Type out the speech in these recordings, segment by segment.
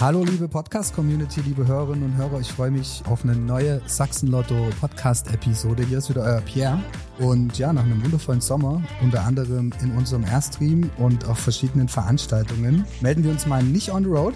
Hallo liebe Podcast-Community, liebe Hörerinnen und Hörer, ich freue mich auf eine neue Sachsen-Lotto-Podcast-Episode. Hier ist wieder euer Pierre. Und ja, nach einem wundervollen Sommer, unter anderem in unserem Airstream und auf verschiedenen Veranstaltungen, melden wir uns mal nicht on the road,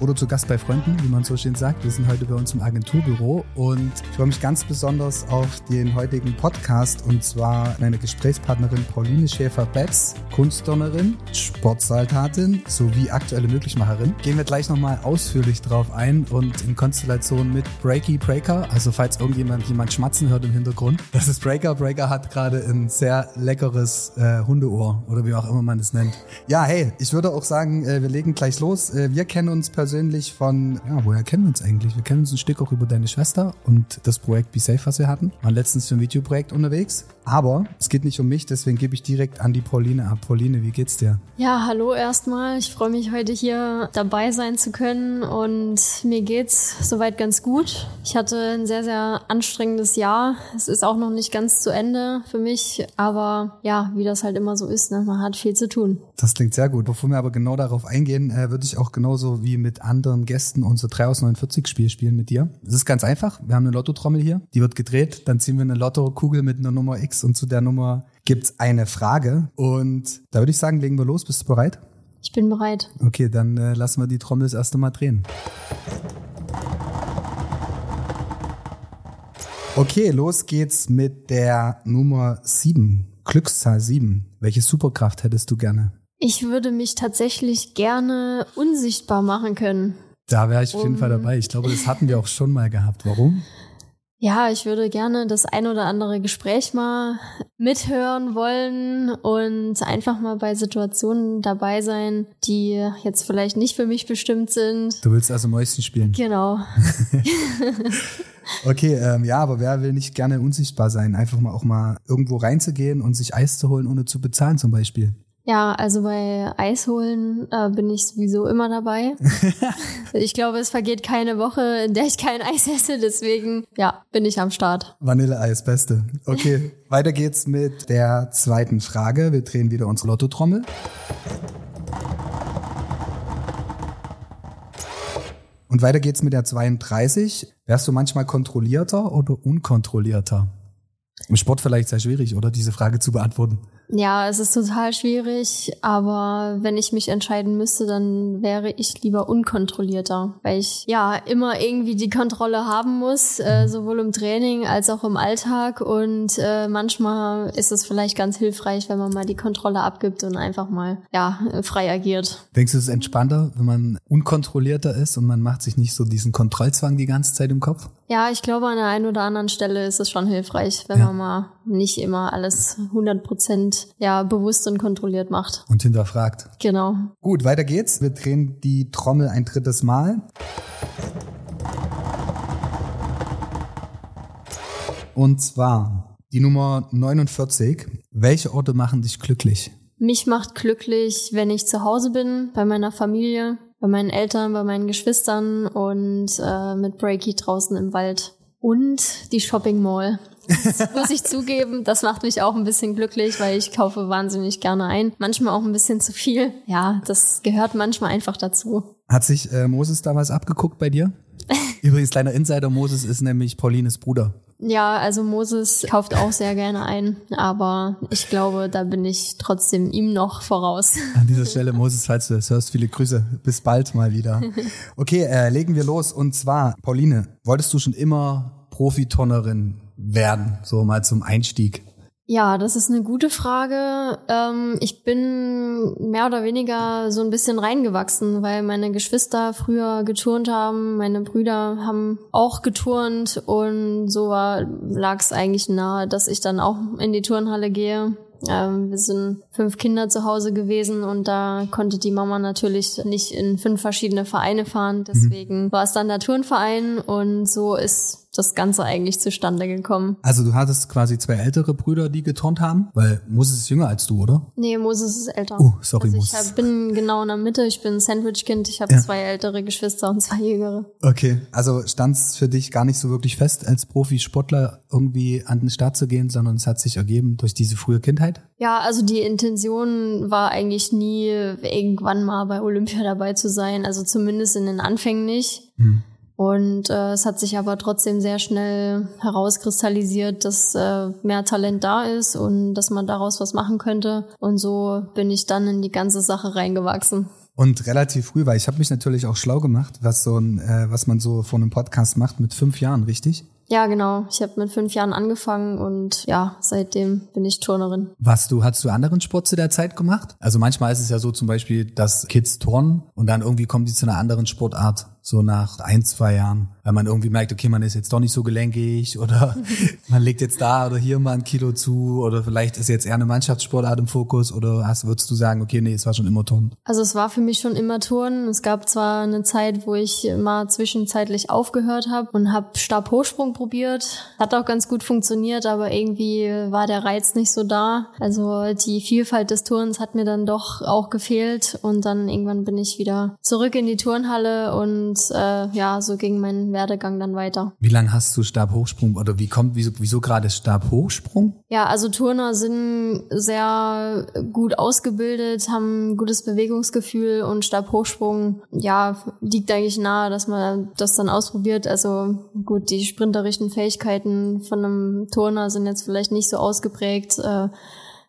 oder zu Gast bei Freunden, wie man so schön sagt. Wir sind heute bei uns im Agenturbüro und ich freue mich ganz besonders auf den heutigen Podcast und zwar meine Gesprächspartnerin Pauline Schäfer-Betz, Kunstdonnerin, Sportsaltatin sowie aktuelle Möglichmacherin. Gehen wir gleich nochmal ausführlich drauf ein und in Konstellation mit Breaky Breaker, also falls irgendjemand jemand schmatzen hört im Hintergrund. Das ist Breaker. Breaker hat gerade ein sehr leckeres äh, Hundeohr oder wie auch immer man es nennt. Ja, hey, ich würde auch sagen, äh, wir legen gleich los. Äh, wir kennen uns persönlich von, ja, woher kennen wir uns eigentlich? Wir kennen uns ein Stück auch über deine Schwester und das Projekt Be Safe, was wir hatten. Waren letztens für ein Videoprojekt unterwegs. Aber es geht nicht um mich, deswegen gebe ich direkt an die Pauline ab. Pauline, wie geht's dir? Ja, hallo erstmal. Ich freue mich heute hier dabei sein zu können und mir geht's soweit ganz gut. Ich hatte ein sehr, sehr anstrengendes Jahr. Es ist auch noch nicht ganz zu Ende für mich, aber ja, wie das halt immer so ist, ne? man hat viel zu tun. Das klingt sehr gut. Bevor wir aber genau darauf eingehen, äh, würde ich auch genauso wie mit anderen Gästen unser 3 aus 49 Spiel spielen mit dir. Es ist ganz einfach. Wir haben eine Lottotrommel hier, die wird gedreht, dann ziehen wir eine Lottokugel mit einer Nummer X und zu der Nummer gibt's eine Frage. Und da würde ich sagen, legen wir los. Bist du bereit? Ich bin bereit. Okay, dann äh, lassen wir die Trommel das erste Mal drehen. Okay, los geht's mit der Nummer 7. Glückszahl 7. Welche Superkraft hättest du gerne? Ich würde mich tatsächlich gerne unsichtbar machen können. Da wäre ich auf jeden Fall dabei. Ich glaube, das hatten wir auch schon mal gehabt. Warum? Ja, ich würde gerne das ein oder andere Gespräch mal mithören wollen und einfach mal bei Situationen dabei sein, die jetzt vielleicht nicht für mich bestimmt sind. Du willst also Mäuschen spielen? Genau. okay, ähm, ja, aber wer will nicht gerne unsichtbar sein? Einfach mal auch mal irgendwo reinzugehen und sich Eis zu holen, ohne zu bezahlen zum Beispiel. Ja, also bei Eisholen äh, bin ich sowieso immer dabei. ich glaube, es vergeht keine Woche, in der ich kein Eis esse, deswegen ja, bin ich am Start. Vanilleeis, beste. Okay, weiter geht's mit der zweiten Frage. Wir drehen wieder unsere Lottotrommel. Und weiter geht's mit der 32. Wärst du manchmal kontrollierter oder unkontrollierter? Im Sport vielleicht sehr schwierig, oder diese Frage zu beantworten. Ja, es ist total schwierig, aber wenn ich mich entscheiden müsste, dann wäre ich lieber unkontrollierter, weil ich ja immer irgendwie die Kontrolle haben muss, äh, sowohl im Training als auch im Alltag und äh, manchmal ist es vielleicht ganz hilfreich, wenn man mal die Kontrolle abgibt und einfach mal ja frei agiert. Denkst du, es ist entspannter, wenn man unkontrollierter ist und man macht sich nicht so diesen Kontrollzwang die ganze Zeit im Kopf? Ja, ich glaube, an der einen oder anderen Stelle ist es schon hilfreich, wenn ja. man mal nicht immer alles 100 Prozent ja, bewusst und kontrolliert macht. Und hinterfragt. Genau. Gut, weiter geht's. Wir drehen die Trommel ein drittes Mal. Und zwar die Nummer 49. Welche Orte machen dich glücklich? Mich macht glücklich, wenn ich zu Hause bin, bei meiner Familie, bei meinen Eltern, bei meinen Geschwistern und äh, mit Breaky draußen im Wald. Und die Shopping Mall. Das muss ich zugeben, das macht mich auch ein bisschen glücklich, weil ich kaufe wahnsinnig gerne ein. Manchmal auch ein bisschen zu viel. Ja, das gehört manchmal einfach dazu. Hat sich äh, Moses damals abgeguckt bei dir? Übrigens, kleiner Insider, Moses ist nämlich Paulines Bruder. Ja, also Moses kauft auch sehr gerne ein, aber ich glaube, da bin ich trotzdem ihm noch voraus. An dieser Stelle, Moses, falls du das hörst, viele Grüße. Bis bald mal wieder. Okay, äh, legen wir los. Und zwar, Pauline, wolltest du schon immer Profitonnerin werden, so mal zum Einstieg? Ja, das ist eine gute Frage. Ähm, ich bin mehr oder weniger so ein bisschen reingewachsen, weil meine Geschwister früher geturnt haben, meine Brüder haben auch geturnt und so lag es eigentlich nahe, dass ich dann auch in die Turnhalle gehe. Ähm, wir sind fünf Kinder zu Hause gewesen und da konnte die Mama natürlich nicht in fünf verschiedene Vereine fahren. Deswegen mhm. war es dann der Turnverein und so ist das Ganze eigentlich zustande gekommen. Also du hattest quasi zwei ältere Brüder, die geturnt haben, weil Moses ist jünger als du, oder? Nee, Moses ist älter. Oh, sorry, also Moses. Ich bin genau in der Mitte, ich bin ein Sandwich-Kind, ich habe ja. zwei ältere Geschwister und zwei jüngere. Okay, also stand es für dich gar nicht so wirklich fest, als Profisportler irgendwie an den Start zu gehen, sondern es hat sich ergeben durch diese frühe Kindheit? Ja, also die Intention war eigentlich nie, irgendwann mal bei Olympia dabei zu sein, also zumindest in den Anfängen nicht. Hm. Und äh, es hat sich aber trotzdem sehr schnell herauskristallisiert, dass äh, mehr Talent da ist und dass man daraus was machen könnte. Und so bin ich dann in die ganze Sache reingewachsen. Und relativ früh, weil ich habe mich natürlich auch schlau gemacht, was so ein, äh, was man so vor einem Podcast macht mit fünf Jahren, richtig? Ja, genau. Ich habe mit fünf Jahren angefangen und ja, seitdem bin ich Turnerin. Was du, hast du anderen Sport zu der Zeit gemacht? Also manchmal ist es ja so zum Beispiel, dass Kids turnen und dann irgendwie kommen die zu einer anderen Sportart so nach ein, zwei Jahren, weil man irgendwie merkt, okay, man ist jetzt doch nicht so gelenkig oder man legt jetzt da oder hier mal ein Kilo zu oder vielleicht ist jetzt eher eine Mannschaftssportart im Fokus oder hast, würdest du sagen, okay, nee, es war schon immer Turnen? Also es war für mich schon immer Turnen. Es gab zwar eine Zeit, wo ich mal zwischenzeitlich aufgehört habe und habe Stabhochsprung probiert. Hat auch ganz gut funktioniert, aber irgendwie war der Reiz nicht so da. Also die Vielfalt des Turns hat mir dann doch auch gefehlt und dann irgendwann bin ich wieder zurück in die Turnhalle und und äh, ja, so ging mein Werdegang dann weiter. Wie lange hast du Stabhochsprung oder wie kommt, wieso, wieso gerade Stabhochsprung? Ja, also Turner sind sehr gut ausgebildet, haben ein gutes Bewegungsgefühl und Stabhochsprung, ja, liegt eigentlich nahe, dass man das dann ausprobiert. Also gut, die sprinterischen Fähigkeiten von einem Turner sind jetzt vielleicht nicht so ausgeprägt. Äh,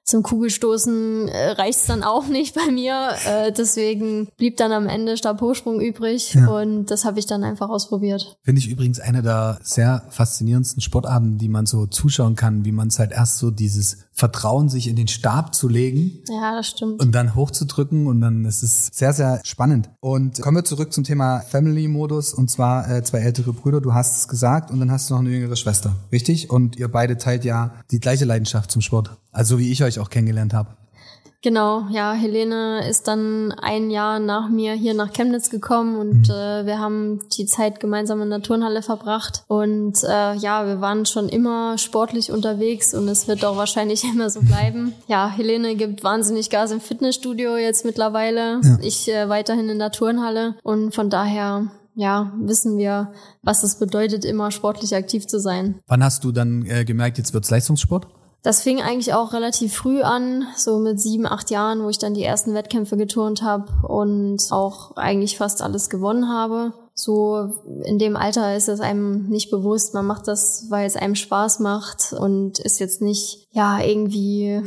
zum Kugelstoßen äh, reicht's dann auch nicht bei mir. Äh, deswegen blieb dann am Ende Stabhochsprung übrig ja. und das habe ich dann einfach ausprobiert. Finde ich übrigens eine der sehr faszinierendsten Sportarten, die man so zuschauen kann, wie man es halt erst so dieses Vertrauen, sich in den Stab zu legen. Ja, das stimmt. Und dann hochzudrücken und dann ist es sehr, sehr spannend. Und kommen wir zurück zum Thema Family-Modus und zwar äh, zwei ältere Brüder, du hast es gesagt und dann hast du noch eine jüngere Schwester, richtig? Und ihr beide teilt ja die gleiche Leidenschaft zum Sport. Also wie ich euch auch kennengelernt habe. Genau, ja, Helene ist dann ein Jahr nach mir hier nach Chemnitz gekommen und mhm. äh, wir haben die Zeit gemeinsam in der Turnhalle verbracht. Und äh, ja, wir waren schon immer sportlich unterwegs und es wird auch wahrscheinlich immer so bleiben. Ja, Helene gibt wahnsinnig Gas im Fitnessstudio jetzt mittlerweile. Ja. Ich äh, weiterhin in der Turnhalle und von daher ja, wissen wir, was es bedeutet, immer sportlich aktiv zu sein. Wann hast du dann äh, gemerkt, jetzt wird's Leistungssport? Das fing eigentlich auch relativ früh an, so mit sieben, acht Jahren, wo ich dann die ersten Wettkämpfe geturnt habe und auch eigentlich fast alles gewonnen habe. So in dem Alter ist es einem nicht bewusst. Man macht das, weil es einem Spaß macht und ist jetzt nicht, ja, irgendwie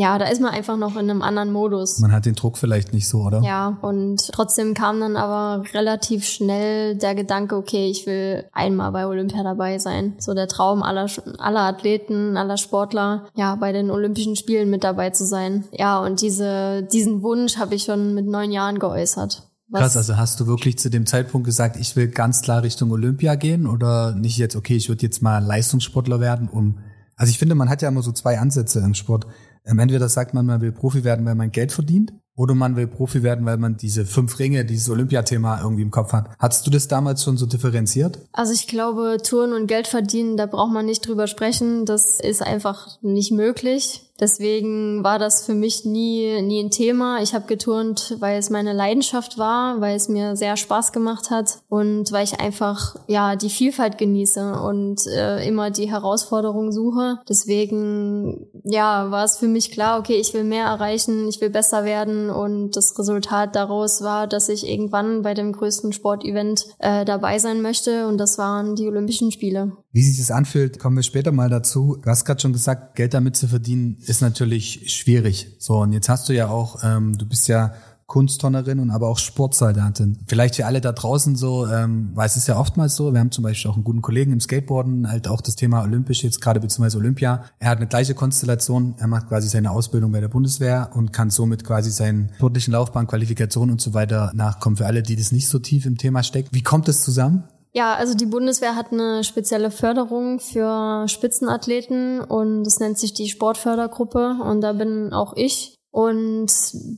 ja, da ist man einfach noch in einem anderen Modus. Man hat den Druck vielleicht nicht so, oder? Ja, und trotzdem kam dann aber relativ schnell der Gedanke, okay, ich will einmal bei Olympia dabei sein. So der Traum aller, aller Athleten, aller Sportler, ja, bei den Olympischen Spielen mit dabei zu sein. Ja, und diese, diesen Wunsch habe ich schon mit neun Jahren geäußert. Was? Krass, also hast du wirklich zu dem Zeitpunkt gesagt, ich will ganz klar Richtung Olympia gehen oder nicht jetzt, okay, ich würde jetzt mal Leistungssportler werden, um, also ich finde, man hat ja immer so zwei Ansätze im Sport. Ähm, entweder sagt man, man will Profi werden, weil man Geld verdient, oder man will Profi werden, weil man diese fünf Ringe, dieses Olympiathema irgendwie im Kopf hat. Hattest du das damals schon so differenziert? Also ich glaube, Touren und Geld verdienen, da braucht man nicht drüber sprechen. Das ist einfach nicht möglich. Deswegen war das für mich nie, nie ein Thema. Ich habe geturnt, weil es meine Leidenschaft war, weil es mir sehr Spaß gemacht hat und weil ich einfach ja die Vielfalt genieße und äh, immer die Herausforderung suche. Deswegen ja war es für mich klar, okay, ich will mehr erreichen, ich will besser werden und das Resultat daraus war, dass ich irgendwann bei dem größten Sportevent äh, dabei sein möchte und das waren die Olympischen Spiele. Wie sich das anfühlt, kommen wir später mal dazu. Du hast gerade schon gesagt, Geld damit zu verdienen ist natürlich schwierig. So, und jetzt hast du ja auch, ähm, du bist ja Kunsttonnerin und aber auch Sportsoldatin. Vielleicht für alle da draußen so, ähm, weil es ist ja oftmals so, wir haben zum Beispiel auch einen guten Kollegen im Skateboarden, halt auch das Thema Olympisch jetzt gerade beziehungsweise Olympia. Er hat eine gleiche Konstellation, er macht quasi seine Ausbildung bei der Bundeswehr und kann somit quasi seinen sportlichen Laufbahn, Qualifikation und so weiter nachkommen. Für alle, die das nicht so tief im Thema stecken. Wie kommt es zusammen? Ja, also die Bundeswehr hat eine spezielle Förderung für Spitzenathleten und das nennt sich die Sportfördergruppe und da bin auch ich Und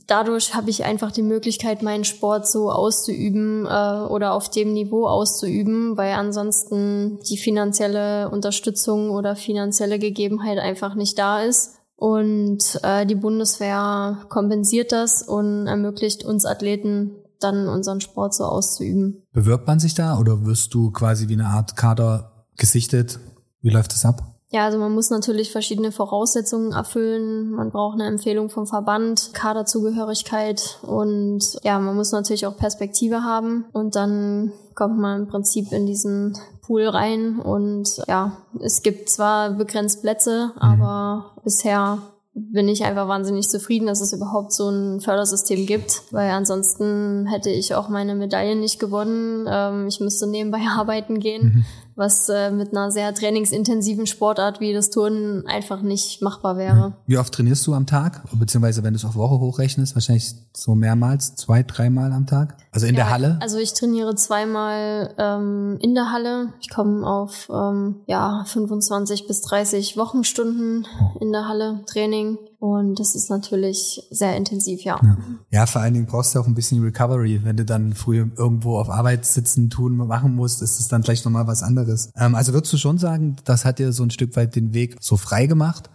dadurch habe ich einfach die Möglichkeit, meinen Sport so auszuüben äh, oder auf dem Niveau auszuüben, weil ansonsten die finanzielle Unterstützung oder finanzielle Gegebenheit einfach nicht da ist. Und äh, die Bundeswehr kompensiert das und ermöglicht uns Athleten dann unseren Sport so auszuüben. Bewirbt man sich da oder wirst du quasi wie eine Art Kader gesichtet? Wie läuft das ab? Ja, also man muss natürlich verschiedene Voraussetzungen erfüllen. Man braucht eine Empfehlung vom Verband, Kaderzugehörigkeit und ja, man muss natürlich auch Perspektive haben und dann kommt man im Prinzip in diesen Pool rein und ja, es gibt zwar begrenzt Plätze, mhm. aber bisher bin ich einfach wahnsinnig zufrieden, dass es überhaupt so ein Fördersystem gibt, weil ansonsten hätte ich auch meine Medaille nicht gewonnen. Ähm, ich müsste nebenbei arbeiten gehen. Mhm was äh, mit einer sehr trainingsintensiven Sportart wie das Turnen einfach nicht machbar wäre. Wie oft trainierst du am Tag? Beziehungsweise wenn du es auf Woche hochrechnest, wahrscheinlich so mehrmals, zwei, dreimal am Tag? Also in ja, der Halle? Also ich trainiere zweimal ähm, in der Halle. Ich komme auf ähm, ja 25 bis 30 Wochenstunden oh. in der Halle Training. Und das ist natürlich sehr intensiv, ja. ja. ja. vor allen Dingen brauchst du auch ein bisschen Recovery. Wenn du dann früh irgendwo auf Arbeit sitzen, tun, machen musst, ist es dann gleich nochmal was anderes. Ähm, also würdest du schon sagen, das hat dir so ein Stück weit den Weg so frei gemacht?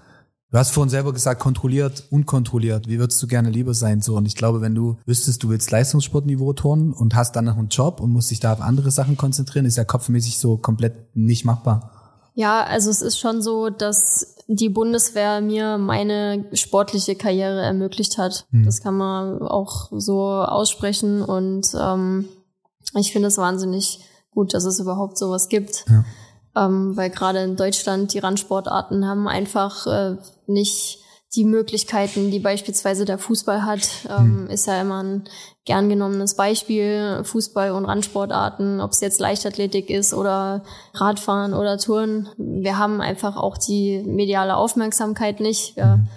Du hast vorhin selber gesagt, kontrolliert, unkontrolliert. Wie würdest du gerne lieber sein? So, und ich glaube, wenn du wüsstest, du willst Leistungssportniveau turnen und hast dann noch einen Job und musst dich da auf andere Sachen konzentrieren, ist ja kopfmäßig so komplett nicht machbar. Ja, also es ist schon so, dass die Bundeswehr mir meine sportliche Karriere ermöglicht hat. Mhm. Das kann man auch so aussprechen und ähm, ich finde es wahnsinnig gut, dass es überhaupt sowas gibt. Ja. Ähm, weil gerade in Deutschland die Randsportarten haben einfach äh, nicht die Möglichkeiten, die beispielsweise der Fußball hat, ähm, mhm. ist ja immer ein gern genommenes Beispiel. Fußball und Randsportarten, ob es jetzt Leichtathletik ist oder Radfahren oder Touren. Wir haben einfach auch die mediale Aufmerksamkeit nicht. Wir mhm.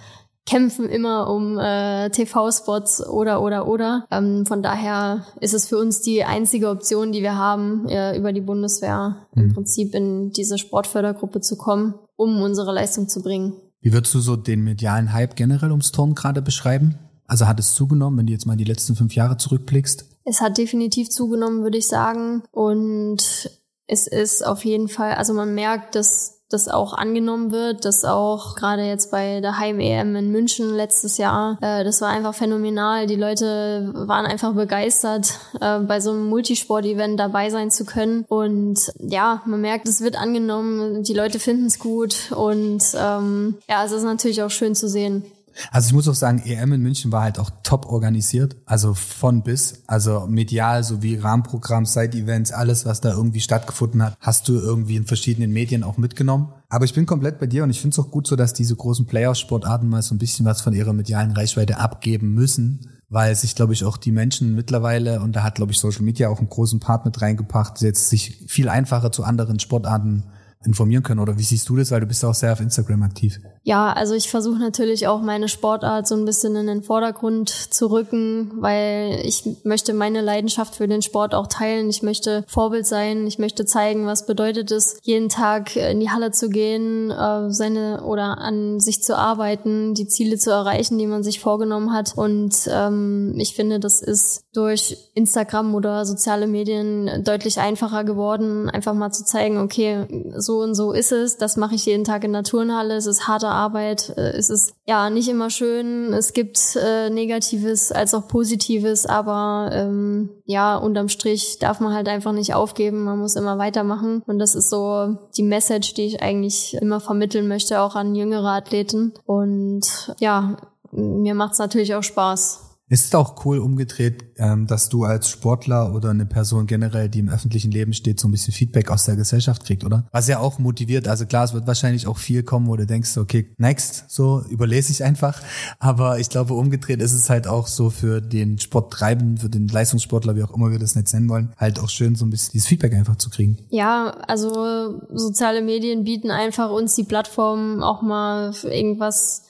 kämpfen immer um äh, TV-Spots oder oder oder. Ähm, von daher ist es für uns die einzige Option, die wir haben, äh, über die Bundeswehr mhm. im Prinzip in diese Sportfördergruppe zu kommen, um unsere Leistung zu bringen. Wie würdest du so den medialen Hype generell ums Turnen gerade beschreiben? Also hat es zugenommen, wenn du jetzt mal die letzten fünf Jahre zurückblickst? Es hat definitiv zugenommen, würde ich sagen. Und es ist auf jeden Fall, also man merkt, dass das auch angenommen wird, dass auch gerade jetzt bei der Heim-EM in München letztes Jahr, äh, das war einfach phänomenal. Die Leute waren einfach begeistert, äh, bei so einem Multisport-Event dabei sein zu können. Und ja, man merkt, es wird angenommen, die Leute finden es gut und ähm, ja, es ist natürlich auch schön zu sehen. Also ich muss auch sagen, EM in München war halt auch top organisiert, also von bis, also medial sowie Rahmenprogramm, Side-Events, alles, was da irgendwie stattgefunden hat, hast du irgendwie in verschiedenen Medien auch mitgenommen. Aber ich bin komplett bei dir und ich finde es auch gut so, dass diese großen Playoff-Sportarten mal so ein bisschen was von ihrer medialen Reichweite abgeben müssen, weil sich, glaube ich, auch die Menschen mittlerweile, und da hat, glaube ich, Social Media auch einen großen Part mit reingebracht, jetzt sich viel einfacher zu anderen Sportarten informieren können? Oder wie siehst du das? Weil du bist auch sehr auf Instagram aktiv. Ja, also ich versuche natürlich auch meine Sportart so ein bisschen in den Vordergrund zu rücken, weil ich möchte meine Leidenschaft für den Sport auch teilen. Ich möchte Vorbild sein. Ich möchte zeigen, was bedeutet es, jeden Tag in die Halle zu gehen, äh, seine oder an sich zu arbeiten, die Ziele zu erreichen, die man sich vorgenommen hat. Und ähm, ich finde, das ist durch Instagram oder soziale Medien deutlich einfacher geworden, einfach mal zu zeigen, okay, so und so ist es, das mache ich jeden Tag in der Turnhalle, es ist harte Arbeit, äh, es ist ja nicht immer schön, es gibt äh, Negatives als auch Positives, aber ähm, ja, unterm Strich darf man halt einfach nicht aufgeben, man muss immer weitermachen. Und das ist so die Message, die ich eigentlich immer vermitteln möchte, auch an jüngere Athleten. Und ja, mir macht es natürlich auch Spaß. Es ist auch cool umgedreht, ähm, dass du als Sportler oder eine Person generell, die im öffentlichen Leben steht, so ein bisschen Feedback aus der Gesellschaft kriegt, oder? Was ja auch motiviert. Also klar, es wird wahrscheinlich auch viel kommen, wo du denkst, okay, next, so überlese ich einfach. Aber ich glaube, umgedreht ist es halt auch so für den Sporttreibenden, für den Leistungssportler, wie auch immer wir das nicht nennen wollen, halt auch schön, so ein bisschen dieses Feedback einfach zu kriegen. Ja, also soziale Medien bieten einfach uns die Plattform auch mal für irgendwas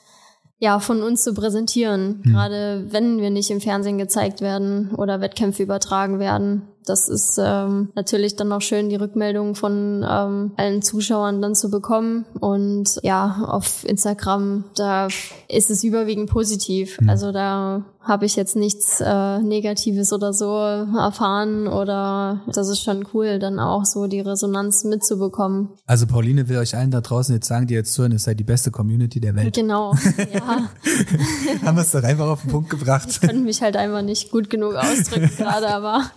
ja, von uns zu präsentieren. Mhm. Gerade wenn wir nicht im Fernsehen gezeigt werden oder Wettkämpfe übertragen werden. das ist ähm, natürlich dann auch schön, die Rückmeldung von ähm, allen Zuschauern dann zu bekommen. Und ja, auf Instagram, da ist es überwiegend positiv. Mhm. Also da habe ich jetzt nichts äh, Negatives oder so erfahren oder das ist schon cool, dann auch so die Resonanz mitzubekommen. Also Pauline will euch allen da draußen jetzt sagen, die jetzt zuhören, ihr seid die beste Community der Welt. Genau, ja. Haben wir es doch einfach auf den Punkt gebracht. Ich konnte mich halt einfach nicht gut genug ausdrücken gerade, aber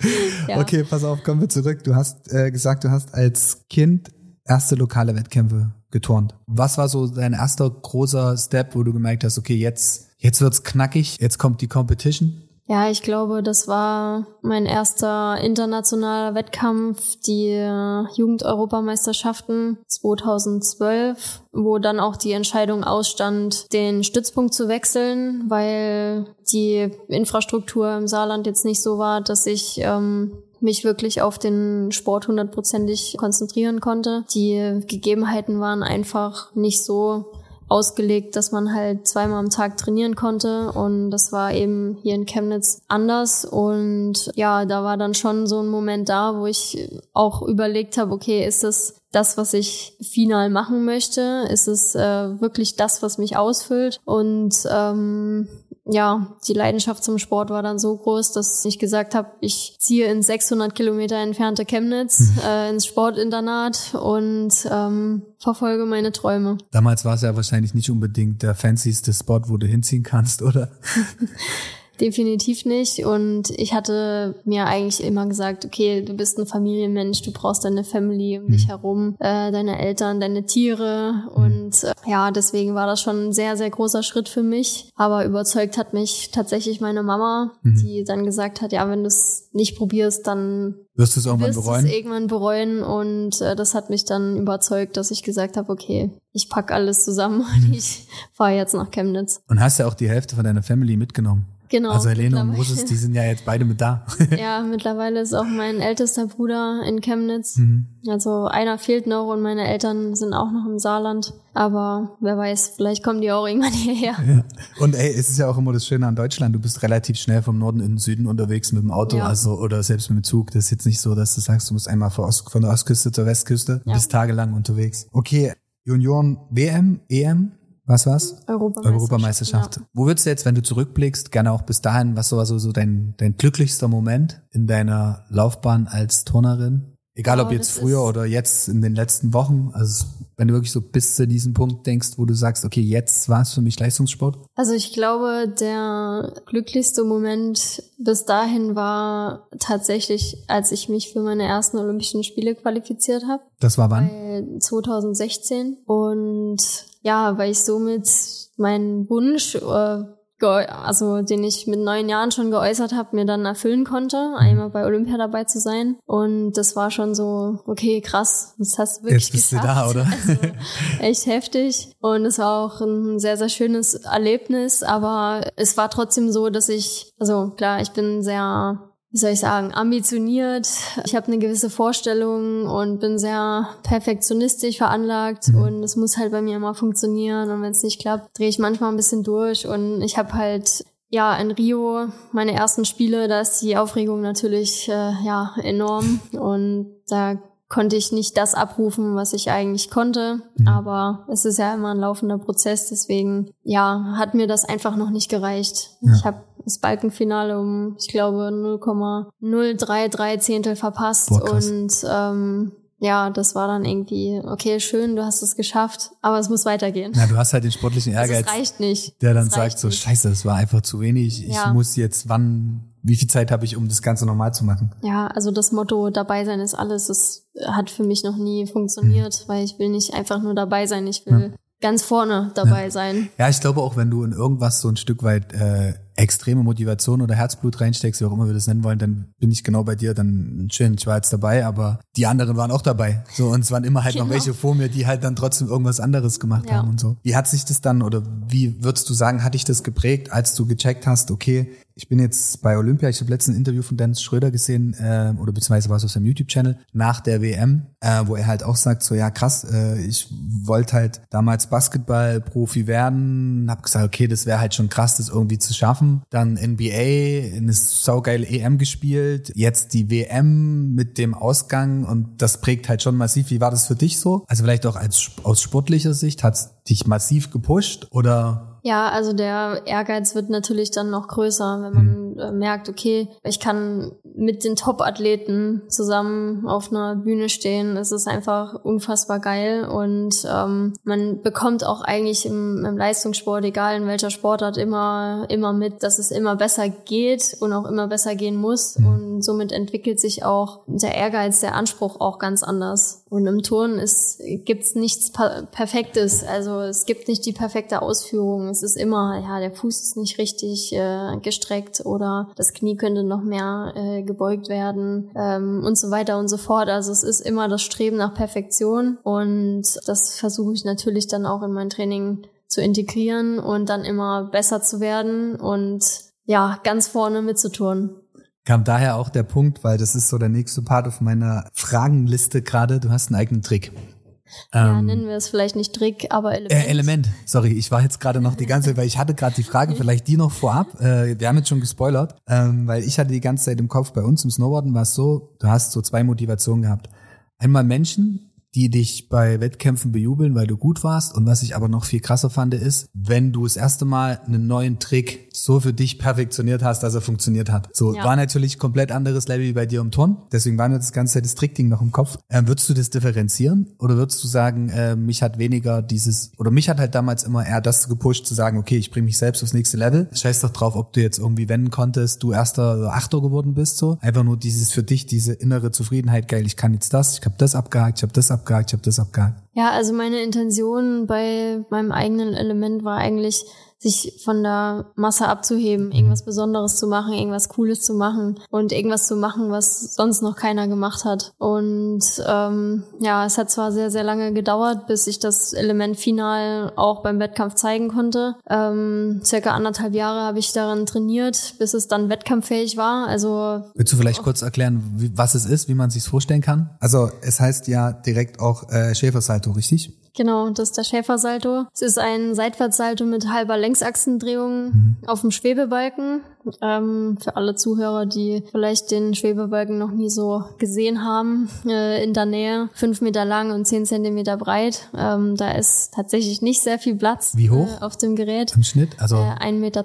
ja. Okay, pass auf, kommen wir zurück. Du hast äh, gesagt, du hast als Kind erste lokale Wettkämpfe geturnt. Was war so dein erster großer Step, wo du gemerkt hast, okay, jetzt, jetzt wird's knackig, jetzt kommt die Competition? Ja, ich glaube, das war mein erster internationaler Wettkampf, die Jugendeuropameisterschaften 2012, wo dann auch die Entscheidung ausstand, den Stützpunkt zu wechseln, weil die Infrastruktur im Saarland jetzt nicht so war, dass ich ähm, mich wirklich auf den Sport hundertprozentig konzentrieren konnte. Die Gegebenheiten waren einfach nicht so ausgelegt, dass man halt zweimal am Tag trainieren konnte. Und das war eben hier in Chemnitz anders. Und ja, da war dann schon so ein Moment da, wo ich auch überlegt habe, okay, ist das das, was ich final machen möchte? Ist es äh, wirklich das, was mich ausfüllt? Und ähm, ja, die Leidenschaft zum Sport war dann so groß, dass ich gesagt habe, ich ziehe ins 600 Kilometer entfernte Chemnitz mhm. äh, ins Sportinternat und ähm, verfolge meine Träume. Damals war es ja wahrscheinlich nicht unbedingt der fancyste Spot, wo du hinziehen kannst, oder? Definitiv nicht. Und ich hatte mir eigentlich immer gesagt, okay, du bist ein Familienmensch, du brauchst deine Family um mhm. dich herum, äh, deine Eltern, deine Tiere. Mhm. Und äh, ja, deswegen war das schon ein sehr, sehr großer Schritt für mich. Aber überzeugt hat mich tatsächlich meine Mama, mhm. die dann gesagt hat, ja, wenn du es nicht probierst, dann wirst du es irgendwann bereuen. Irgendwann bereuen. Und äh, das hat mich dann überzeugt, dass ich gesagt habe, okay, ich pack alles zusammen und mhm. ich fahre jetzt nach Chemnitz. Und hast ja auch die Hälfte von deiner Family mitgenommen. Genau. Also Helene und Moses, die sind ja jetzt beide mit da. ja, mittlerweile ist auch mein ältester Bruder in Chemnitz. Mhm. Also einer fehlt noch und meine Eltern sind auch noch im Saarland. Aber wer weiß, vielleicht kommen die auch irgendwann hierher. Ja. Und ey, es ist ja auch immer das Schöne an Deutschland. Du bist relativ schnell vom Norden in den Süden unterwegs mit dem Auto, ja. also oder selbst mit dem Zug. Das ist jetzt nicht so, dass du sagst, du musst einmal von, Ost, von der Ostküste zur Westküste. Du ja. bist tagelang unterwegs. Okay, Junioren WM, EM, was war's? Europameisterschaft. Europameisterschaft. Ja. Wo würdest du jetzt, wenn du zurückblickst, gerne auch bis dahin, was war so, so dein, dein glücklichster Moment in deiner Laufbahn als Turnerin? Egal ob oh, jetzt früher oder jetzt in den letzten Wochen. Also wenn du wirklich so bis zu diesem Punkt denkst, wo du sagst, okay, jetzt war es für mich Leistungssport? Also ich glaube, der glücklichste Moment bis dahin war tatsächlich, als ich mich für meine ersten Olympischen Spiele qualifiziert habe. Das war wann? 2016. Und ja, weil ich somit meinen Wunsch äh, also den ich mit neun Jahren schon geäußert habe, mir dann erfüllen konnte, mhm. einmal bei Olympia dabei zu sein. Und das war schon so, okay, krass, das hast du wirklich Jetzt bist geschafft. du da, oder? Also, echt heftig. Und es war auch ein sehr, sehr schönes Erlebnis, aber es war trotzdem so, dass ich, also klar, ich bin sehr wie soll ich sagen, ambitioniert. Ich habe eine gewisse Vorstellung und bin sehr perfektionistisch veranlagt mhm. und es muss halt bei mir immer funktionieren und wenn es nicht klappt, drehe ich manchmal ein bisschen durch und ich habe halt ja in Rio meine ersten Spiele, da ist die Aufregung natürlich äh, ja enorm und da konnte ich nicht das abrufen, was ich eigentlich konnte. Mhm. Aber es ist ja immer ein laufender Prozess, deswegen ja, hat mir das einfach noch nicht gereicht. Ja. Ich habe das Balkenfinale um, ich glaube, 0,033 Zehntel verpasst Boah, und ähm, ja, das war dann irgendwie, okay, schön, du hast es geschafft, aber es muss weitergehen. Ja, du hast halt den sportlichen also Ehrgeiz. Das reicht nicht. Der dann sagt so, nicht. scheiße, das war einfach zu wenig. Ich ja. muss jetzt wann, wie viel Zeit habe ich, um das Ganze normal zu machen? Ja, also das Motto, dabei sein ist alles, das hat für mich noch nie funktioniert, mhm. weil ich will nicht einfach nur dabei sein, ich will ja. ganz vorne dabei ja. sein. Ja, ich glaube auch, wenn du in irgendwas so ein Stück weit äh, extreme Motivation oder Herzblut reinsteckst, wie auch immer wir das nennen wollen, dann bin ich genau bei dir, dann schön, ich war jetzt dabei, aber die anderen waren auch dabei. So, und es waren immer halt genau. noch welche vor mir, die halt dann trotzdem irgendwas anderes gemacht ja. haben und so. Wie hat sich das dann, oder wie würdest du sagen, hat dich das geprägt, als du gecheckt hast, okay, ich bin jetzt bei Olympia, ich habe letztens ein Interview von Dennis Schröder gesehen, äh, oder beziehungsweise war es auf seinem YouTube-Channel, nach der WM, äh, wo er halt auch sagt, so ja krass, äh, ich wollte halt damals Basketball-Profi werden, habe gesagt, okay, das wäre halt schon krass, das irgendwie zu schaffen geschaffen, dann NBA, eine saugeile EM gespielt, jetzt die WM mit dem Ausgang und das prägt halt schon massiv. Wie war das für dich so? Also vielleicht auch als aus sportlicher Sicht, hat's dich massiv gepusht oder ja, also der Ehrgeiz wird natürlich dann noch größer, wenn man mhm. äh, merkt, okay, ich kann mit den Top-Athleten zusammen auf einer Bühne stehen. Es ist einfach unfassbar geil und ähm, man bekommt auch eigentlich im, im Leistungssport, egal in welcher Sportart, immer immer mit, dass es immer besser geht und auch immer besser gehen muss mhm. Und somit entwickelt sich auch der Ehrgeiz, der Anspruch auch ganz anders. Und im Turnen ist gibt's nichts Perfektes, also es gibt nicht die perfekte Ausführung es ist immer, ja, der Fuß ist nicht richtig äh, gestreckt oder das Knie könnte noch mehr äh, gebeugt werden ähm, und so weiter und so fort. Also es ist immer das Streben nach Perfektion und das versuche ich natürlich dann auch in mein Training zu integrieren und dann immer besser zu werden und ja, ganz vorne mitzutun kam daher auch der Punkt, weil das ist so der nächste Part auf meiner Fragenliste gerade, du hast einen eigenen Trick. Ja, ähm, nennen wir es vielleicht nicht Trick, aber Element. Äh, Element, sorry, ich war jetzt gerade noch die ganze, weil ich hatte gerade die Frage, vielleicht die noch vorab. Äh, wir haben jetzt schon gespoilert, ähm, weil ich hatte die ganze Zeit im Kopf, bei uns im Snowboarden war es so, du hast so zwei Motivationen gehabt. Einmal Menschen, die dich bei Wettkämpfen bejubeln, weil du gut warst. Und was ich aber noch viel krasser fand, ist, wenn du das erste Mal einen neuen Trick so für dich perfektioniert hast, dass er funktioniert hat. So ja. war natürlich komplett anderes Level wie bei dir im Ton. Deswegen war mir das ganze Zeit das Trickding noch im Kopf. Ähm, würdest du das differenzieren oder würdest du sagen, äh, mich hat weniger dieses oder mich hat halt damals immer eher das gepusht zu sagen, okay, ich bringe mich selbst aufs nächste Level. Scheiß doch drauf, ob du jetzt irgendwie wenden konntest, du erster oder achter geworden bist so. Einfach nur dieses für dich diese innere Zufriedenheit, geil, ich kann jetzt das, ich habe das abgehakt, ich habe das abgehakt, ich habe das abgehakt. Ja, also meine Intention bei meinem eigenen Element war eigentlich sich von der Masse abzuheben, irgendwas Besonderes zu machen, irgendwas Cooles zu machen und irgendwas zu machen, was sonst noch keiner gemacht hat. Und ähm, ja, es hat zwar sehr, sehr lange gedauert, bis ich das Element final auch beim Wettkampf zeigen konnte. Ähm, circa anderthalb Jahre habe ich daran trainiert, bis es dann wettkampffähig war. Also Willst du vielleicht kurz erklären, wie, was es ist, wie man sich vorstellen kann? Also es heißt ja direkt auch äh, Schäfersalto, richtig? Genau, das ist der Schäfersalto. Es ist ein Seitwärtssalto mit halber Längsachsendrehung mhm. auf dem Schwebebalken. Ähm, für alle Zuhörer, die vielleicht den Schwebebalken noch nie so gesehen haben, äh, in der Nähe, fünf Meter lang und zehn Zentimeter breit. Ähm, da ist tatsächlich nicht sehr viel Platz. Wie hoch? Äh, auf dem Gerät. Im Schnitt? Also. Äh, 1,20 Meter.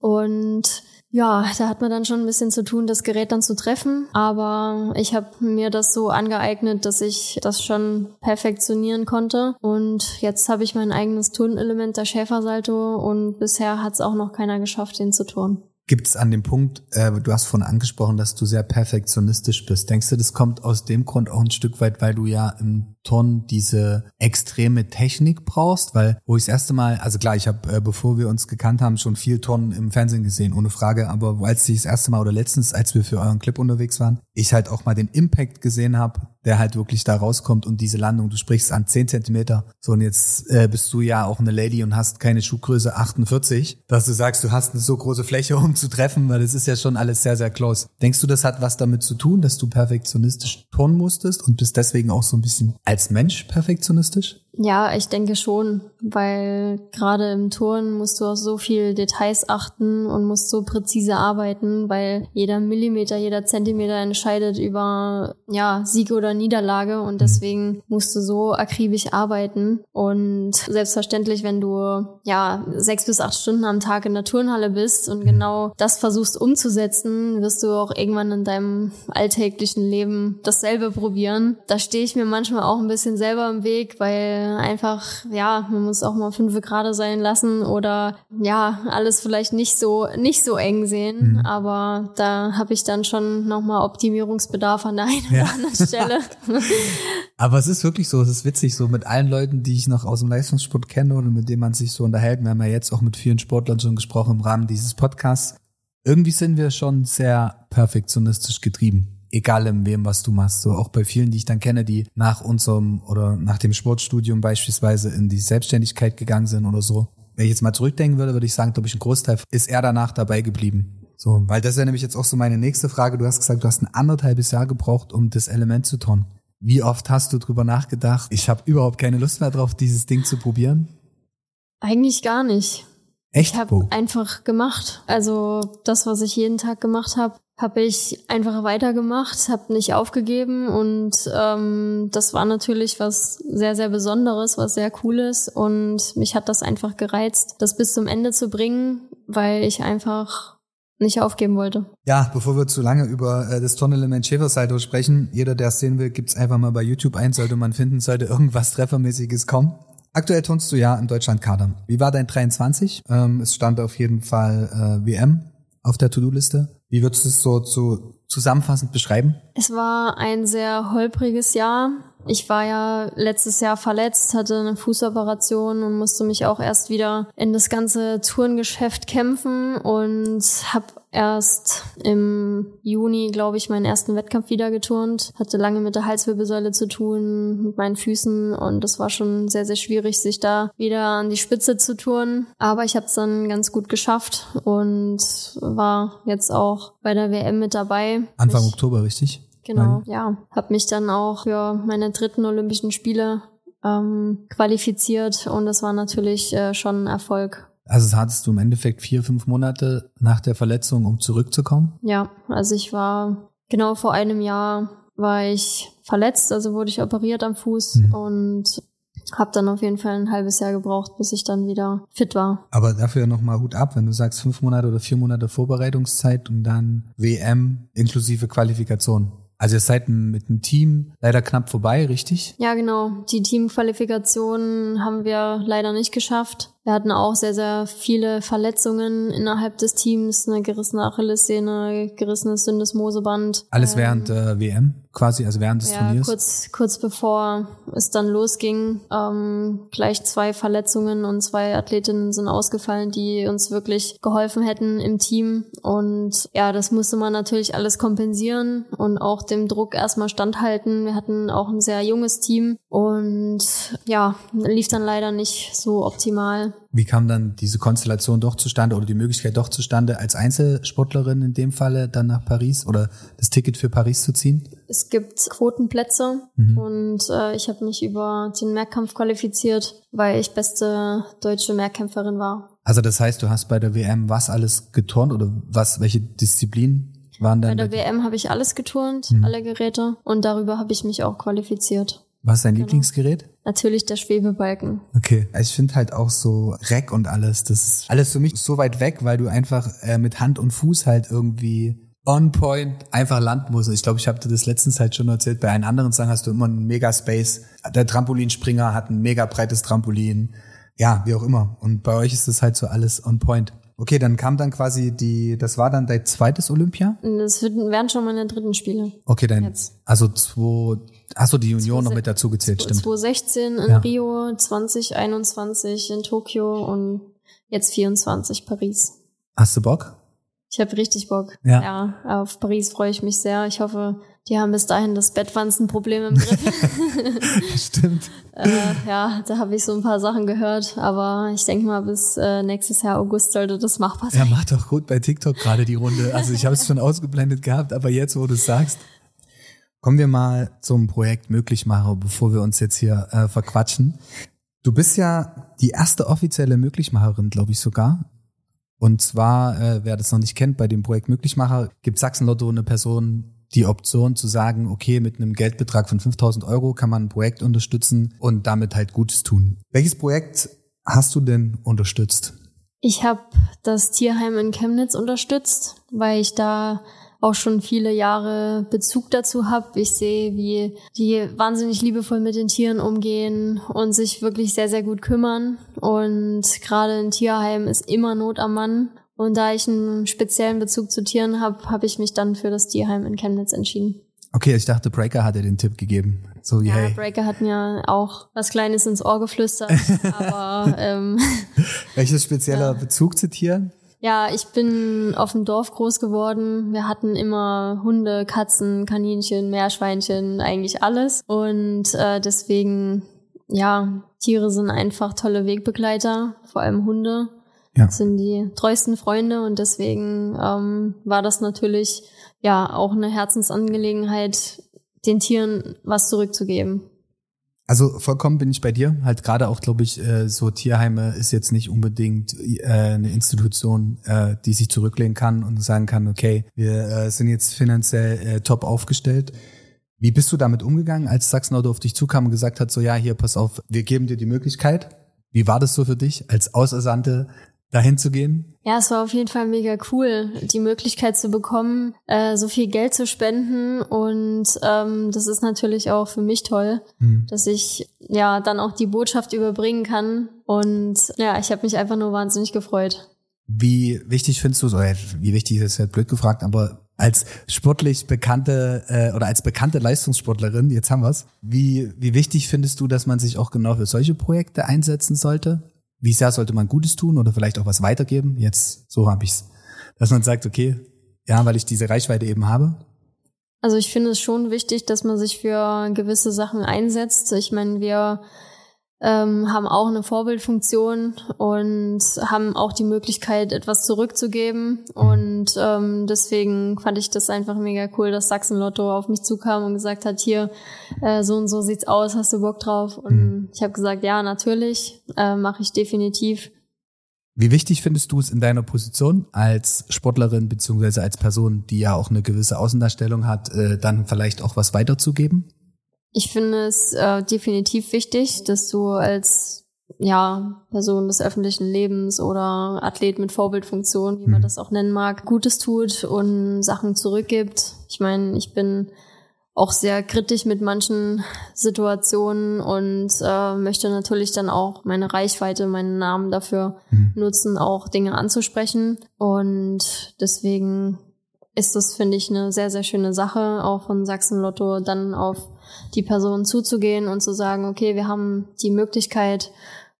Und ja, da hat man dann schon ein bisschen zu tun, das Gerät dann zu treffen. Aber ich habe mir das so angeeignet, dass ich das schon perfektionieren konnte. Und jetzt habe ich mein eigenes Turnelement, der Schäfersalto. Und bisher hat es auch noch keiner geschafft, den zu turnen. Gibt es an dem Punkt, äh, du hast vorhin angesprochen, dass du sehr perfektionistisch bist. Denkst du, das kommt aus dem Grund auch ein Stück weit, weil du ja im Turn diese extreme Technik brauchst? Weil, wo ich das erste Mal, also klar, ich habe, äh, bevor wir uns gekannt haben, schon viel Turn im Fernsehen gesehen, ohne Frage. Aber als ich das erste Mal oder letztens, als wir für euren Clip unterwegs waren, ich halt auch mal den Impact gesehen habe, der halt wirklich da rauskommt und diese Landung, du sprichst an 10 Zentimeter. So, und jetzt äh, bist du ja auch eine Lady und hast keine Schuhgröße 48, dass du sagst, du hast eine so große Fläche, um zu treffen, weil das ist ja schon alles sehr, sehr close. Denkst du, das hat was damit zu tun, dass du perfektionistisch turnen musstest und bist deswegen auch so ein bisschen als Mensch perfektionistisch? Ja, ich denke schon, weil gerade im Turnen musst du auf so viel Details achten und musst so präzise arbeiten, weil jeder Millimeter, jeder Zentimeter entscheidet über ja Sieg oder Niederlage und deswegen musst du so akribisch arbeiten und selbstverständlich, wenn du ja sechs bis acht Stunden am Tag in der Turnhalle bist und genau das versuchst umzusetzen, wirst du auch irgendwann in deinem alltäglichen Leben dasselbe probieren. Da stehe ich mir manchmal auch ein bisschen selber im Weg, weil einfach, ja, man muss auch mal fünf Grad sein lassen oder ja, alles vielleicht nicht so, nicht so eng sehen. Mhm. Aber da habe ich dann schon nochmal Optimierungsbedarf an der einen ja. oder anderen Stelle. Aber es ist wirklich so, es ist witzig, so mit allen Leuten, die ich noch aus dem Leistungssport kenne oder mit denen man sich so unterhält. Wir haben ja jetzt auch mit vielen Sportlern schon gesprochen im Rahmen dieses Podcasts. Irgendwie sind wir schon sehr perfektionistisch getrieben egal in wem, was du machst. So auch bei vielen, die ich dann kenne, die nach unserem oder nach dem Sportstudium beispielsweise in die Selbstständigkeit gegangen sind oder so. Wenn ich jetzt mal zurückdenken würde, würde ich sagen, glaube ich, ein Großteil ist er danach dabei geblieben. So, weil das wäre nämlich jetzt auch so meine nächste Frage. Du hast gesagt, du hast ein anderthalbes Jahr gebraucht, um das Element zu turnen. Wie oft hast du drüber nachgedacht? Ich habe überhaupt keine Lust mehr drauf, dieses Ding zu probieren. Eigentlich gar nicht. Echt? Ich habe einfach gemacht. Also das, was ich jeden Tag gemacht habe, habe ich einfach weitergemacht, habe nicht aufgegeben und ähm, das war natürlich was sehr, sehr Besonderes, was sehr Cooles und mich hat das einfach gereizt, das bis zum Ende zu bringen, weil ich einfach nicht aufgeben wollte. Ja, bevor wir zu lange über äh, das Tournelement Schäfersalto sprechen, jeder, der es sehen will, gibt's einfach mal bei YouTube ein, sollte man finden, sollte irgendwas Treffermäßiges kommen. Aktuell turnst du ja im Deutschland-Kader. Wie war dein 23? Ähm, es stand auf jeden Fall äh, WM auf der To-Do-Liste. Wie würdest du es so zu, zusammenfassend beschreiben? Es war ein sehr holpriges Jahr. Ich war ja letztes Jahr verletzt, hatte eine Fußoperation und musste mich auch erst wieder in das ganze Tourengeschäft kämpfen und habe erst im Juni, glaube ich, meinen ersten Wettkampf wieder geturnt. Hatte lange mit der Halswirbelsäule zu tun, mit meinen Füßen und das war schon sehr, sehr schwierig, sich da wieder an die Spitze zu turnen. Aber ich habe es dann ganz gut geschafft und war jetzt auch bei der WM mit dabei. Anfang ich, Oktober, richtig? Genau, Nein. ja. Habe mich dann auch für meine dritten Olympischen Spiele ähm, qualifiziert und das war natürlich äh, schon ein Erfolg. Also hattest du im Endeffekt vier, fünf Monate nach der Verletzung, um zurückzukommen? Ja, also ich war genau vor einem Jahr war ich verletzt, also wurde ich operiert am Fuß mhm. und habe dann auf jeden Fall ein halbes Jahr gebraucht, bis ich dann wieder fit war. Aber dafür nochmal Hut ab, wenn du sagst fünf Monate oder vier Monate Vorbereitungszeit und dann WM inklusive Qualifikation. Also ihr seid mit dem Team leider knapp vorbei, richtig? Ja, genau. Die Teamqualifikation haben wir leider nicht geschafft. Wir hatten auch sehr, sehr viele Verletzungen innerhalb des Teams, eine gerissene Achillessehne, gerissenes Syndesmoseband. Alles ähm, während äh, WM quasi, also während des ja, Turniers? kurz, kurz bevor es dann losging, ähm, gleich zwei Verletzungen und zwei Athletinnen sind ausgefallen, die uns wirklich geholfen hätten im Team. Und ja, das musste man natürlich alles kompensieren und auch dem Druck erstmal standhalten. Wir hatten auch ein sehr junges Team und ja, lief dann leider nicht so optimal. Wie kam dann diese Konstellation doch zustande oder die Möglichkeit doch zustande, als Einzelsportlerin in dem Falle dann nach Paris oder das Ticket für Paris zu ziehen? Es gibt Quotenplätze mhm. und äh, ich habe mich über den Mehrkampf qualifiziert, weil ich beste deutsche Mehrkämpferin war. Also das heißt, du hast bei der WM was alles geturnt oder was, welche Disziplinen waren dann? Bei der WM habe ich alles geturnt, mhm. alle Geräte und darüber habe ich mich auch qualifiziert. Was ist dein genau. Lieblingsgerät? Natürlich der Schwebebalken. Okay. Also ich finde halt auch so Reck und alles, das ist alles für mich so weit weg, weil du einfach äh, mit Hand und Fuß halt irgendwie on point einfach landen musst. Ich glaube, ich habe dir das letztens halt schon erzählt. Bei einem anderen Song hast du immer einen Mega Space. Der Trampolinspringer hat ein mega breites Trampolin. Ja, wie auch immer. Und bei euch ist das halt so alles on point. Okay, dann kam dann quasi die, das war dann dein zweites Olympia? Das wären schon meine dritten Spiele. Okay, dann, Jetzt. also zwei, Hast du die Union noch mit dazu gezählt, stimmt. 2016 in ja. Rio, 2021 in Tokio und jetzt 24 Paris. Hast du Bock? Ich habe richtig Bock. Ja. ja, auf Paris freue ich mich sehr. Ich hoffe, die haben bis dahin das Bettwanzenproblem im Griff. Stimmt. äh, ja, da habe ich so ein paar Sachen gehört, aber ich denke mal, bis äh, nächstes Jahr August sollte das machbar sein. Ja, macht doch gut bei TikTok gerade die Runde. Also ich habe es schon ausgeblendet gehabt, aber jetzt, wo du es sagst, Kommen wir mal zum Projekt Möglichmacher, bevor wir uns jetzt hier äh, verquatschen. Du bist ja die erste offizielle Möglichmacherin, glaube ich sogar. Und zwar, äh, wer das noch nicht kennt, bei dem Projekt Möglichmacher gibt Sachsenlotto eine Person die Option zu sagen, okay, mit einem Geldbetrag von 5000 Euro kann man ein Projekt unterstützen und damit halt Gutes tun. Welches Projekt hast du denn unterstützt? Ich habe das Tierheim in Chemnitz unterstützt, weil ich da auch schon viele Jahre Bezug dazu habe. Ich sehe, wie die wahnsinnig liebevoll mit den Tieren umgehen und sich wirklich sehr, sehr gut kümmern. Und gerade ein Tierheim ist immer Not am Mann. Und da ich einen speziellen Bezug zu Tieren habe, habe ich mich dann für das Tierheim in Chemnitz entschieden. Okay, ich dachte, Breaker hat dir den Tipp gegeben. So, ja, hey. Breaker hat mir auch was Kleines ins Ohr geflüstert. aber ähm, welches spezieller ja. Bezug zu Tieren? Ja, ich bin auf dem Dorf groß geworden. Wir hatten immer Hunde, Katzen, Kaninchen, Meerschweinchen, eigentlich alles. Und äh, deswegen, ja, Tiere sind einfach tolle Wegbegleiter, vor allem Hunde. Ja. sind die treuesten Freunde und deswegen ähm, war das natürlich ja auch eine Herzensangelegenheit, den Tieren was zurückzugeben. Also vollkommen bin ich bei dir. Halt gerade auch, glaube ich, äh, so Tierheime ist jetzt nicht unbedingt äh, eine Institution, äh, die sich zurücklehnen kann und sagen kann, okay, wir sind jetzt finanziell top aufgestellt. Wie bist du damit umgegangen, als Sachsen-Auto auf dich zukam und gesagt hat, so ja, hier, pass auf, wir geben dir die Möglichkeit. Wie war das so für dich, als Ausersandte dahin zu gehen? Ja, es war auf jeden Fall mega cool, die Möglichkeit zu bekommen, äh, so viel Geld zu spenden. Und ähm, das ist natürlich auch für mich toll, mhm. dass ich ja dann auch die Botschaft überbringen kann. Und ja, ich habe mich einfach nur wahnsinnig gefreut. Wie wichtig findest du, oder wie wichtig ist jetzt blöd gefragt, aber als sportlich bekannte äh, oder als bekannte Leistungssportlerin, jetzt haben wir's, wie, wie wichtig findest du, dass man sich auch genau für solche Projekte einsetzen sollte? Wie sehr sollte man Gutes tun oder vielleicht auch was weitergeben? Jetzt, so habe ich's. Dass man sagt, okay, ja, weil ich diese Reichweite eben habe. Also ich finde es schon wichtig, dass man sich für gewisse Sachen einsetzt. Ich meine, wir ähm, haben auch eine Vorbildfunktion und haben auch die Möglichkeit, etwas zurückzugeben. Und ähm, deswegen fand ich das einfach mega cool, dass Sachsen-Lotto auf mich zukam und gesagt hat, hier, äh, so und so sieht's aus, hast du Bock drauf? Und mhm. ich habe gesagt, ja, natürlich, äh, mache ich definitiv. Wie wichtig findest du es in deiner Position als Sportlerin beziehungsweise als Person, die ja auch eine gewisse Außendarstellung hat, äh, dann vielleicht auch was weiterzugeben? Ich finde es äh, definitiv wichtig, dass du als ja, Person des öffentlichen Lebens oder Athlet mit Vorbildfunktion, wie man mhm. das auch nennen mag, Gutes tut und Sachen zurückgibt. Ich meine, ich bin auch sehr kritisch mit manchen Situationen und äh, möchte natürlich dann auch meine Reichweite, meinen Namen dafür mhm. nutzen, auch Dinge anzusprechen. Und deswegen ist das, finde ich, eine sehr, sehr schöne Sache, auch von Sachsen Lotto dann auf die Person zuzugehen und zu sagen, okay, wir haben die Möglichkeit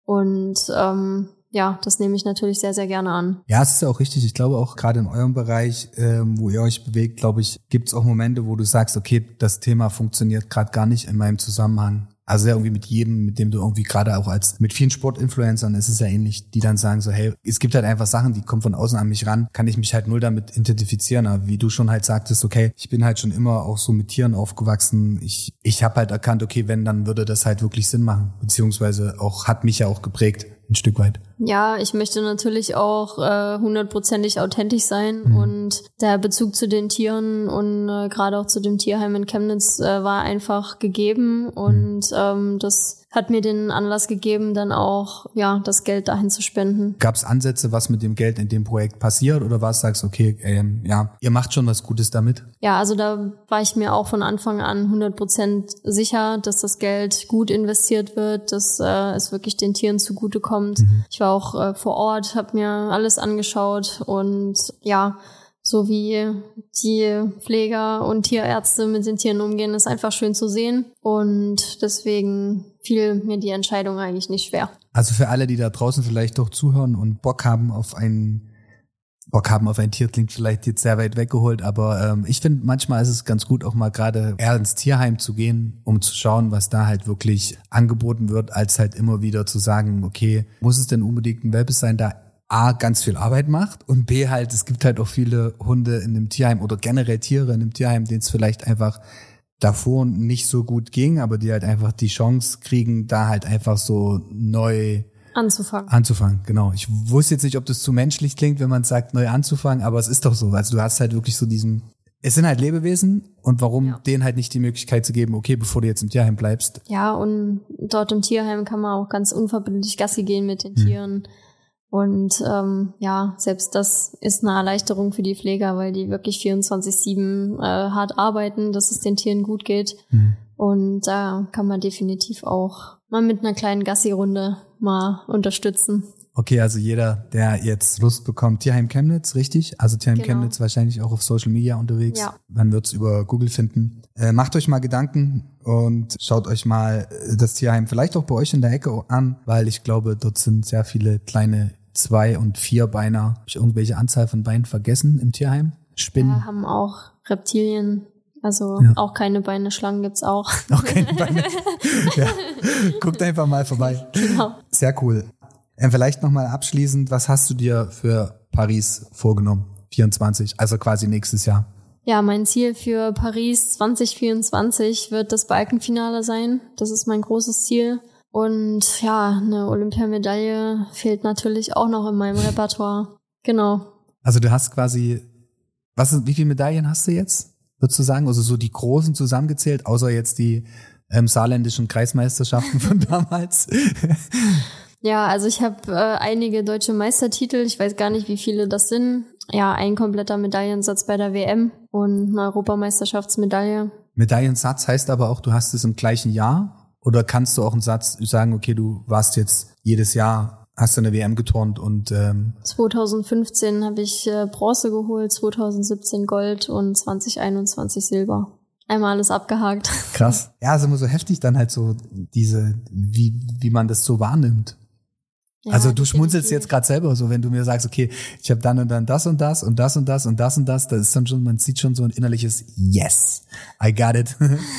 und ähm, ja, das nehme ich natürlich sehr, sehr gerne an. Ja, es ist ja auch richtig. Ich glaube auch gerade in eurem Bereich, ähm, wo ihr euch bewegt, glaube ich, gibt es auch Momente, wo du sagst, okay, das Thema funktioniert gerade gar nicht in meinem Zusammenhang. Also ja, irgendwie mit jedem, mit dem du irgendwie gerade auch als, mit vielen Sportinfluencern ist es ja ähnlich, die dann sagen so, hey, es gibt halt einfach Sachen, die kommen von außen an mich ran, kann ich mich halt null damit identifizieren. Aber wie du schon halt sagtest, okay, ich bin halt schon immer auch so mit Tieren aufgewachsen. Ich, ich habe halt erkannt, okay, wenn, dann würde das halt wirklich Sinn machen. Beziehungsweise auch, hat mich ja auch geprägt ein Stück weit. Ja, ich möchte natürlich auch äh, hundertprozentig authentisch sein mhm. und der Bezug zu den Tieren und äh, gerade auch zu dem Tierheim in Chemnitz äh, war einfach gegeben und mhm. ähm, das hat mir den Anlass gegeben, dann auch ja das Geld dahin zu spenden. Gab es Ansätze, was mit dem Geld in dem Projekt passiert oder was sagst okay, ähm, ja, ihr macht schon was Gutes damit? Ja, also da war ich mir auch von Anfang an 100 Prozent sicher, dass das Geld gut investiert wird, dass äh, es wirklich den Tieren zugutekommt. Mhm. Ich war auch äh, vor Ort, habe mir alles angeschaut und ja, so wie die Pfleger und Tierärzte mit den Tieren umgehen, ist einfach schön zu sehen. Und deswegen fiel mir die Entscheidung eigentlich nicht schwer. Also für alle, die da draußen vielleicht doch zuhören und Bock haben auf ein Bock haben auf ein Tier klingt vielleicht jetzt sehr weit weggeholt, aber ähm, ich finde manchmal ist es ganz gut auch mal gerade eher ins Tierheim zu gehen, um zu schauen, was da halt wirklich angeboten wird, als halt immer wieder zu sagen, okay, muss es denn unbedingt ein Welpe sein, da A, ganz viel Arbeit macht und B, halt, es gibt halt auch viele Hunde in dem Tierheim oder generell Tiere in dem Tierheim, denen es vielleicht einfach davor nicht so gut ging, aber die halt einfach die Chance kriegen, da halt einfach so neu anzufangen. Anzufangen, genau. Ich wusste jetzt nicht, ob das zu menschlich klingt, wenn man sagt, neu anzufangen, aber es ist doch so. Also du hast halt wirklich so diesen, es sind halt Lebewesen und warum ja. denen halt nicht die Möglichkeit zu geben, okay, bevor du jetzt im Tierheim bleibst. Ja, und dort im Tierheim kann man auch ganz unverbindlich Gassi gehen mit den hm. Tieren. Und ähm, ja, selbst das ist eine Erleichterung für die Pfleger, weil die wirklich 24-7 äh, hart arbeiten, dass es den Tieren gut geht. Mhm. Und da kann man definitiv auch mal mit einer kleinen Gassi-Runde mal unterstützen. Okay, also jeder, der jetzt Lust bekommt, Tierheim Chemnitz, richtig? Also Tierheim genau. Chemnitz wahrscheinlich auch auf Social Media unterwegs. Ja. Man wird's über Google finden. Äh, macht euch mal Gedanken und schaut euch mal das Tierheim vielleicht auch bei euch in der Ecke an, weil ich glaube, dort sind sehr viele kleine zwei und vier Beiner. Habe ich irgendwelche Anzahl von Beinen vergessen im Tierheim? Spinnen? Ja, haben auch Reptilien. Also ja. auch keine Beine, Schlangen gibt's auch. Auch keine Beine. ja. Guckt einfach mal vorbei. Genau. Sehr cool. Ähm, vielleicht nochmal abschließend, was hast du dir für Paris vorgenommen? 24, also quasi nächstes Jahr. Ja, mein Ziel für Paris 2024 wird das Balkenfinale sein. Das ist mein großes Ziel. Und ja, eine Olympiamedaille fehlt natürlich auch noch in meinem Repertoire. Genau. Also du hast quasi, was, wie viele Medaillen hast du jetzt? Würdest du sagen? Also so die großen zusammengezählt, außer jetzt die ähm, saarländischen Kreismeisterschaften von damals? ja, also ich habe äh, einige deutsche Meistertitel. Ich weiß gar nicht, wie viele das sind. Ja, ein kompletter Medaillensatz bei der WM und eine Europameisterschaftsmedaille. Medaillensatz heißt aber auch, du hast es im gleichen Jahr? Oder kannst du auch einen Satz sagen, okay, du warst jetzt jedes Jahr hast du eine WM geturnt und ähm 2015 habe ich äh, Bronze geholt, 2017 Gold und 2021 Silber. Einmal alles abgehakt. Krass. Ja, ist immer so heftig dann halt so diese, wie, wie man das so wahrnimmt. Ja, also du schmunzelst jetzt gerade selber so, wenn du mir sagst, okay, ich habe dann und dann das und das und das und das und das und das, das ist dann schon, man sieht schon so ein innerliches Yes, I got it.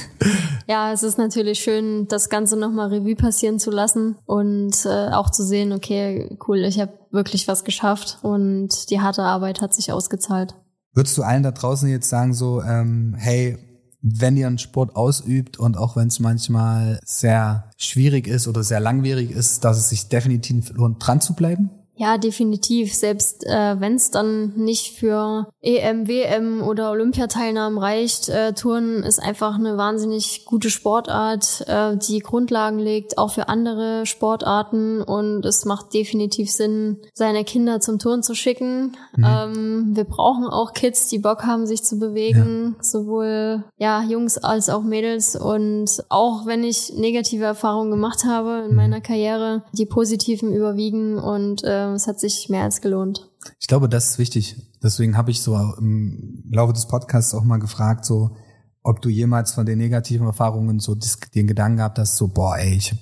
ja, es ist natürlich schön, das Ganze nochmal Revue passieren zu lassen und äh, auch zu sehen, okay, cool, ich habe wirklich was geschafft und die harte Arbeit hat sich ausgezahlt. Würdest du allen da draußen jetzt sagen so, ähm, hey, wenn ihr einen Sport ausübt und auch wenn es manchmal sehr schwierig ist oder sehr langwierig ist, dass es sich definitiv lohnt, dran zu bleiben? Ja, definitiv. Selbst äh, wenn es dann nicht für EM, WM oder Olympiateilnahmen reicht, äh, Touren ist einfach eine wahnsinnig gute Sportart, äh, die Grundlagen legt, auch für andere Sportarten. Und es macht definitiv Sinn, seine Kinder zum Touren zu schicken. Mhm. Ähm, wir brauchen auch Kids, die Bock haben, sich zu bewegen, ja. sowohl ja Jungs als auch Mädels. Und auch wenn ich negative Erfahrungen gemacht habe in mhm. meiner Karriere, die positiven überwiegen und äh, es hat sich mehr als gelohnt. Ich glaube, das ist wichtig. Deswegen habe ich so im Laufe des Podcasts auch mal gefragt, so, ob du jemals von den negativen Erfahrungen so den Gedanken gehabt hast, so, boah, ey, ich hab,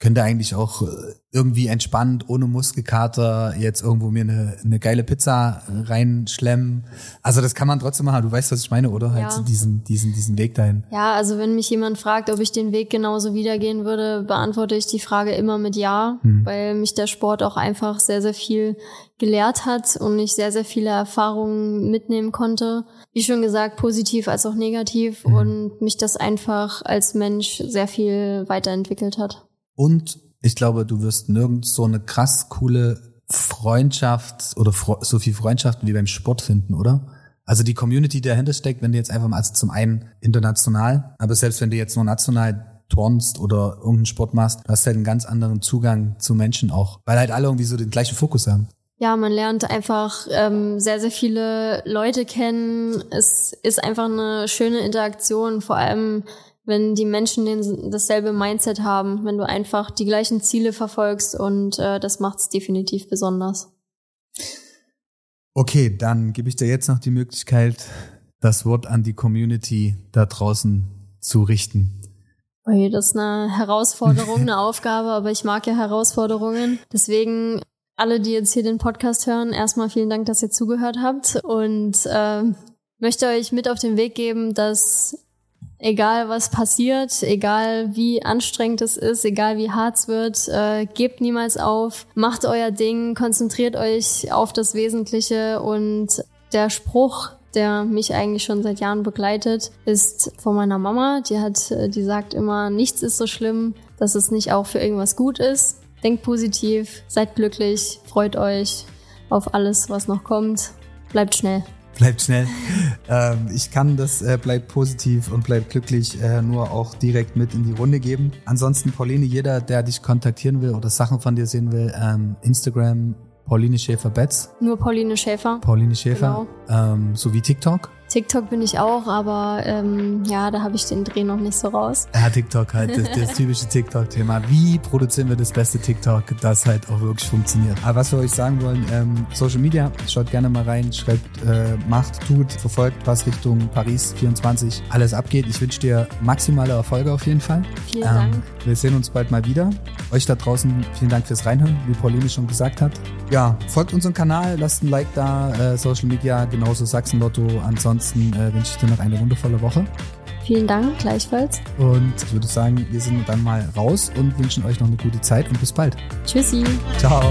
könnte eigentlich auch äh, irgendwie entspannt, ohne Muskelkater, jetzt irgendwo mir eine, eine geile Pizza reinschlemmen. Also das kann man trotzdem machen. Du weißt, was ich meine, oder? Halt ja. so diesen, diesen, diesen Weg dahin. Ja, also wenn mich jemand fragt, ob ich den Weg genauso wiedergehen würde, beantworte ich die Frage immer mit Ja, hm. weil mich der Sport auch einfach sehr, sehr viel gelehrt hat und ich sehr, sehr viele Erfahrungen mitnehmen konnte. Wie schon gesagt, positiv als auch negativ hm. und mich das einfach als Mensch sehr viel weiterentwickelt hat. Und ich glaube, du wirst nirgends so eine krass coole Freundschaft oder so viel Freundschaften wie beim Sport finden, oder? Also die Community, die dahinter steckt, wenn du jetzt einfach mal, also zum einen international, aber selbst wenn du jetzt nur national turnst oder irgendeinen Sport machst, du hast halt einen ganz anderen Zugang zu Menschen auch, weil halt alle irgendwie so den gleichen Fokus haben. Ja, man lernt einfach ähm, sehr, sehr viele Leute kennen. Es ist einfach eine schöne Interaktion, vor allem wenn die Menschen den, dasselbe Mindset haben, wenn du einfach die gleichen Ziele verfolgst und äh, das macht es definitiv besonders. Okay, dann gebe ich dir jetzt noch die Möglichkeit, das Wort an die Community da draußen zu richten. Okay, das ist eine Herausforderung, eine Aufgabe, aber ich mag ja Herausforderungen. Deswegen alle, die jetzt hier den Podcast hören, erstmal vielen Dank, dass ihr zugehört habt und äh, möchte euch mit auf den Weg geben, dass egal was passiert, egal wie anstrengend es ist, egal wie hart es wird, äh, gebt niemals auf, macht euer Ding, konzentriert euch auf das Wesentliche und der Spruch, der mich eigentlich schon seit Jahren begleitet, ist von meiner Mama. Die hat, äh, die sagt immer, nichts ist so schlimm, dass es nicht auch für irgendwas gut ist. Denkt positiv, seid glücklich, freut euch auf alles, was noch kommt. Bleibt schnell bleibt schnell. ähm, ich kann das äh, bleibt positiv und bleibt glücklich äh, nur auch direkt mit in die Runde geben. Ansonsten, Pauline, jeder, der dich kontaktieren will oder Sachen von dir sehen will, ähm, Instagram, Pauline Schäfer-Betz. Nur Pauline Schäfer. Pauline Schäfer. Genau. Ähm, sowie TikTok. TikTok bin ich auch, aber ähm, ja, da habe ich den Dreh noch nicht so raus. Ja, TikTok halt, das, das typische TikTok-Thema. Wie produzieren wir das beste TikTok, das halt auch wirklich funktioniert? Aber was wir euch sagen wollen, ähm, Social Media, schaut gerne mal rein, schreibt, äh, macht, tut, verfolgt, was Richtung Paris 24 alles abgeht. Ich wünsche dir maximale Erfolge auf jeden Fall. Vielen ähm, Dank. Wir sehen uns bald mal wieder. Euch da draußen vielen Dank fürs Reinhören, wie Pauline schon gesagt hat. Ja, folgt unserem Kanal, lasst ein Like da, äh, Social Media, genauso Sachsen-Lotto. Ansonsten ansonsten äh, wünsche ich dir noch eine wundervolle Woche. Vielen Dank, gleichfalls. Und ich würde sagen, wir sind dann mal raus und wünschen euch noch eine gute Zeit und bis bald. Tschüssi. Ciao.